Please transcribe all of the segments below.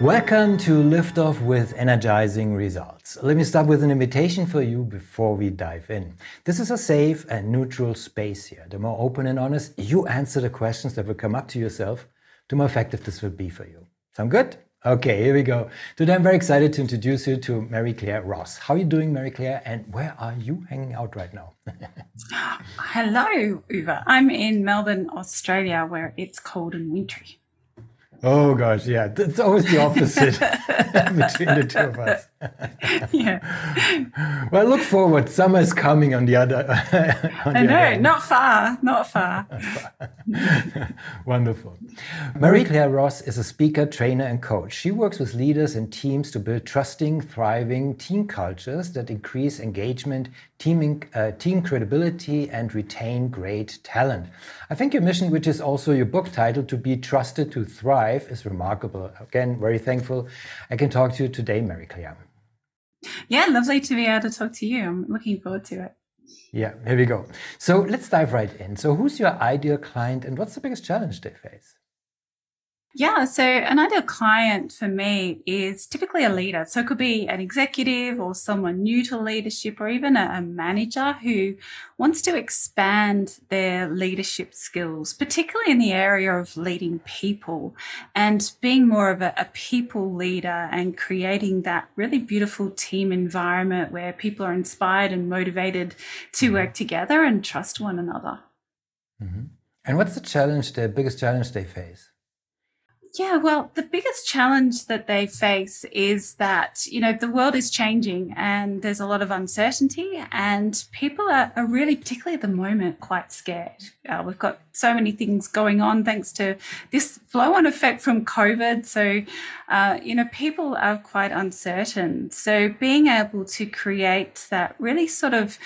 Welcome to Liftoff with Energizing Results. Let me start with an invitation for you before we dive in. This is a safe and neutral space here. The more open and honest you answer the questions that will come up to yourself, the more effective this will be for you. Sound good? Okay, here we go. Today I'm very excited to introduce you to Marie Claire Ross. How are you doing, Marie Claire, and where are you hanging out right now? Hello, Uwe. I'm in Melbourne, Australia, where it's cold and wintry. Oh gosh, yeah, it's always the opposite between the two of us. yeah. Well, look forward. Summer is coming on the other. on I know, not far, not far. Wonderful. Marie Claire Ross is a speaker, trainer, and coach. She works with leaders and teams to build trusting, thriving team cultures that increase engagement, teaming, uh, team credibility, and retain great talent. I think your mission, which is also your book title, To Be Trusted to Thrive, is remarkable. Again, very thankful I can talk to you today, Marie Claire. Yeah, lovely to be able to talk to you. I'm looking forward to it. Yeah, here we go. So let's dive right in. So, who's your ideal client and what's the biggest challenge they face? Yeah, so an ideal client for me is typically a leader. So it could be an executive or someone new to leadership or even a, a, manager who wants to expand their leadership skills, particularly in the area of leading people and being more of a, a people leader and creating that really beautiful team environment where people are inspired and motivated to mm-hmm. work together and trust one another. Mm-hmm. And what's the challenge, the biggest challenge they face? Yeah, well, the biggest challenge that they face is that, you know, the world is changing and there's a lot of uncertainty, and people are, are really, particularly at the moment, quite scared. Uh, we've got so many things going on thanks to this flow on effect from COVID. So, uh, you know, people are quite uncertain. So, being able to create that really sort of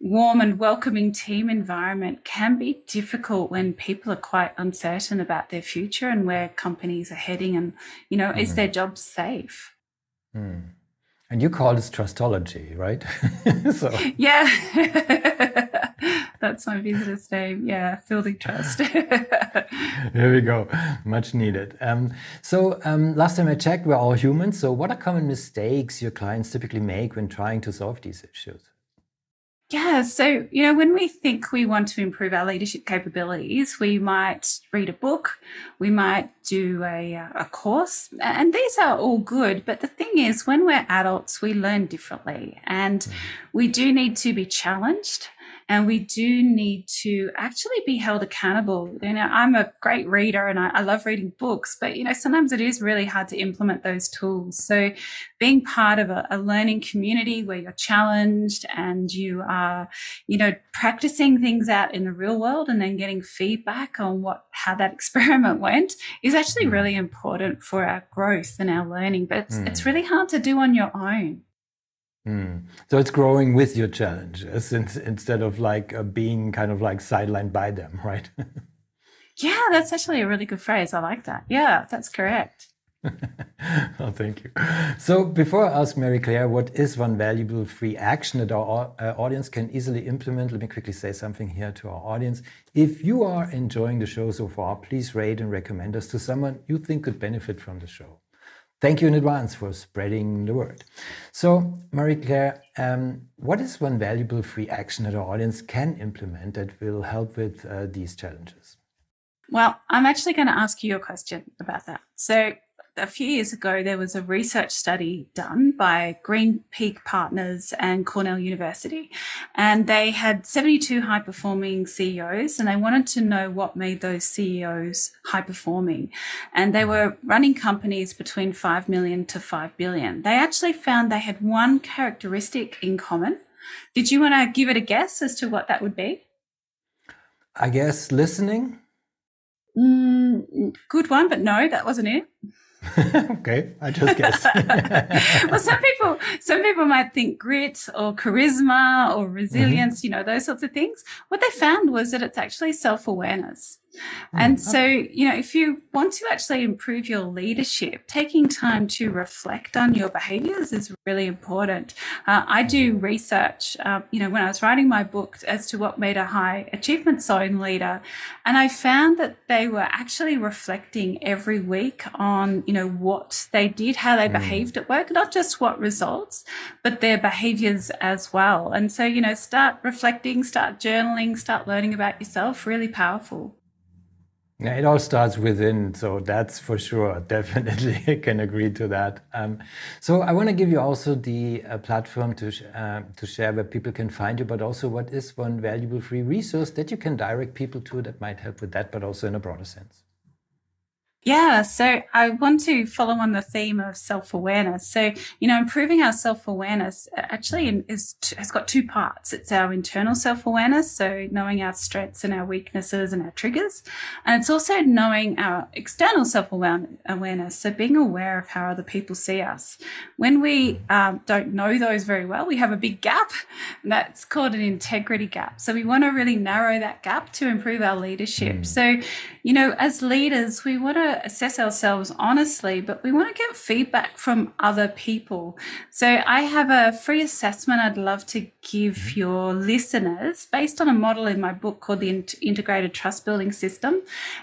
warm and welcoming team environment can be difficult when people are quite uncertain about their future and where companies are heading and you know mm-hmm. is their job safe? Mm. and you call this trustology right? So yeah. That's my business name. Yeah building trust. Here we go. Much needed. Um, so um, last time i checked we're all humans. So what are common mistakes your clients typically make when trying to solve these issues yeah. So, you know, when we think we want to improve our leadership capabilities, we might read a book, we might do a, a course, and these are all good. But the thing is, when we're adults, we learn differently and mm. we do need to be challenged and we do need to actually be held accountable. You know, I'm a great reader and I, I, love reading books, but you know, sometimes it is really hard to implement those tools. So being part of a, a learning community where you're challenged and you are, you know, practicing things out in the real world and then getting feedback on what how that experiment went is actually mm. really important for our growth and our learning. But it's, mm. it's really hard to do on your own. Mm. So it's growing with your challenges instead of like uh, being kind of like sidelined by them, right? yeah, that's actually a really good phrase. I like that. Yeah, that's correct. oh, thank you. So, before I ask Marie Claire, what is one valuable free action that our uh, audience can easily implement? Let me quickly say something here to our audience. If you are enjoying the show so far, please rate and recommend us to someone you think could benefit from the show. Thank you in advance for spreading the word. So, Marie Claire, um, what is one valuable free action that our audience can implement that will help with uh, these challenges? Well, I'm actually going to ask you a question about that. So, a few years ago, there was a research study done by Green Peak Partners and Cornell University. And they had 72 high performing CEOs and they wanted to know what made those CEOs high performing. And they were running companies between 5 million to 5 billion. They actually found they had one characteristic in common. Did you want to give it a guess as to what that would be? I guess listening. Mm, good one, but no, that wasn't it. okay, I just guessed. well, some people, some people might think grit or charisma or resilience, mm-hmm. you know, those sorts of things. What they found was that it's actually self awareness. And mm, so, you know, if you want to actually improve your leadership, taking time to reflect on your behaviors is really important. Uh, I do research, uh, you know, when I was writing my book as to what made a high achievement zone leader. And I found that they were actually reflecting every week on, you know, what they did, how they mm. behaved at work, not just what results, but their behaviors as well. And so, you know, start reflecting, start journaling, start learning about yourself, really powerful. Yeah, it all starts within, so that's for sure. Definitely, I can agree to that. Um, so I want to give you also the uh, platform to sh uh, to share where people can find you, but also what is one valuable free resource that you can direct people to that might help with that, but also in a broader sense. Yeah, so I want to follow on the theme of self awareness. So, you know, improving our self awareness uh, actually is has got two parts. It's our internal self awareness, so knowing our strengths and our weaknesses and our triggers, and it's also knowing our external self awareness. So, being aware of how other people see us. When we um, don't know those very well, we have a big gap, and that's called an integrity gap. So, we want to really narrow that gap to improve our leadership. Mm. So, you know, as leaders, we want to assess ourselves honestly, but we want to get feedback from other people. So I have a free assessment I'd love to give mm-hmm. your listeners based on a model in my book called the Integrated Trust Building System.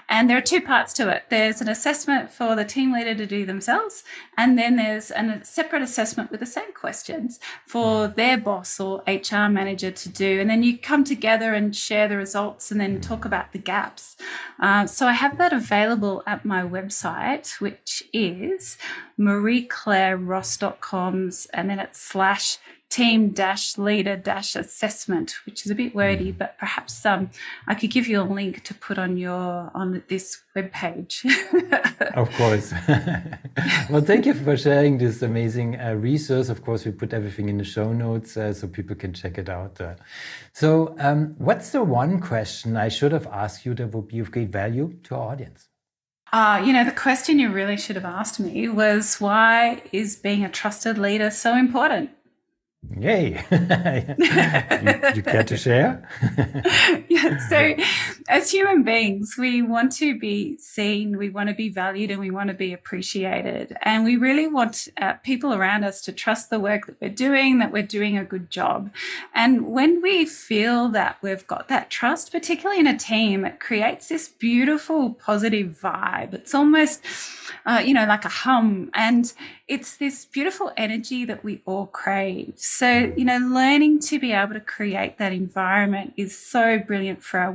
And there are two parts to it. There's an assessment for the team leader to do themselves, and then there's a separate assessment with the same questions for mm. their boss or HR manager to do. And then you come together and share the results and then talk about the gaps. Uh, so I have that available at my website, which is marieclaireross.com's, and then it's slash team dash leader dash assessment, which is a bit wordy, mm. but perhaps um, I could give you a link to put on your on this web page. of course. well, thank you for sharing this amazing uh, resource. Of course, we put everything in the show notes uh, so people can check it out. Uh, so, um, what's the one question I should have asked you that would be of great value to our audience? Uh, you know, the question you really should have asked me was why is being a trusted leader so important? Yay! you, you care to share? yeah. So, as human beings, we want to be seen, we want to be valued, and we want to be appreciated. And we really want uh, people around us to trust the work that we're doing, that we're doing a good job. And when we feel that we've got that trust, particularly in a team, it creates this beautiful, positive vibe. It's almost, uh, you know, like a hum. And it's this beautiful energy that we all crave. So, you know, learning to be able to create that environment is so brilliant for our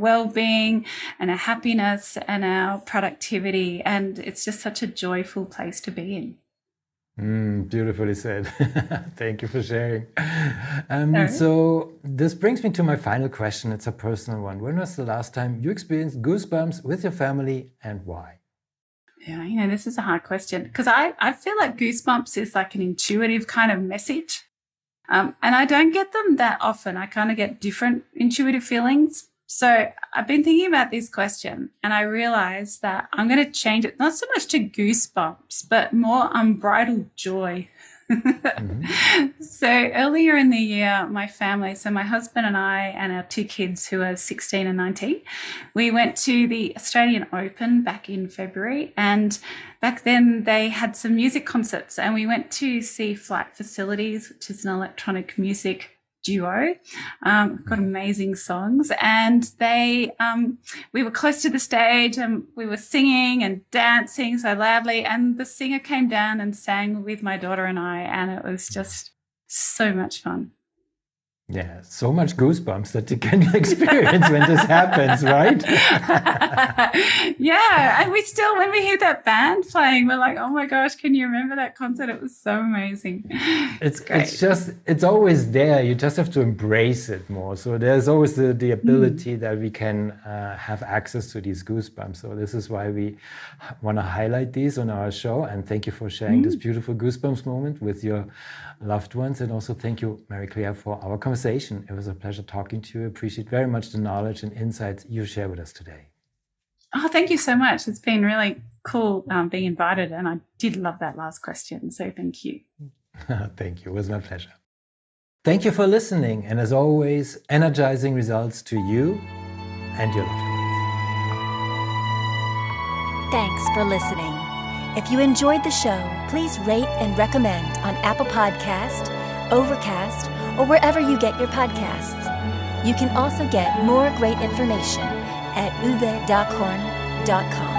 and our happiness and our productivity. And it's just such a joyful place to be in. Mm, beautifully said. Thank you for sharing. Um, so, this brings me to my final question. It's a personal one. When was the last time you experienced goosebumps with your family and why? Yeah, you know, this is a hard question because I, I feel like goosebumps is like an intuitive kind of message. Um, and I don't get them that often. I kind of get different intuitive feelings. So I've been thinking about this question and I realized that I'm going to change it not so much to goosebumps, but more unbridled joy mm-hmm. So earlier in the year, my family, so my husband and I, and our two kids who are 16 and 19, we went to the Australian Open back in February. And back then they had some music concerts, and we went to see Flight Facilities, which is an electronic music duo. Um, got amazing songs, and they um, we were close to the stage and we were singing and dancing so loudly, and the singer came down and sang with my daughter and I, and it was just so much fun. Yeah, so much goosebumps that you can experience when this happens, right? yeah, and we still, when we hear that band playing, we're like, oh my gosh, can you remember that concert? It was so amazing. It's Great. it's just it's always there. You just have to embrace it more. So there's always the, the ability mm. that we can uh, have access to these goosebumps. So this is why we want to highlight these on our show. And thank you for sharing mm. this beautiful goosebumps moment with your loved ones. And also thank you, Marie Claire, for our conversation. It was a pleasure talking to you. Appreciate very much the knowledge and insights you share with us today. Oh, thank you so much. It's been really cool um, being invited. And I did love that last question. So thank you. thank you. It was my pleasure. Thank you for listening. And as always, energizing results to you and your loved ones. Thanks for listening. If you enjoyed the show, please rate and recommend on Apple Podcast, Overcast, or wherever you get your podcasts. You can also get more great information at uwedockhorn.com.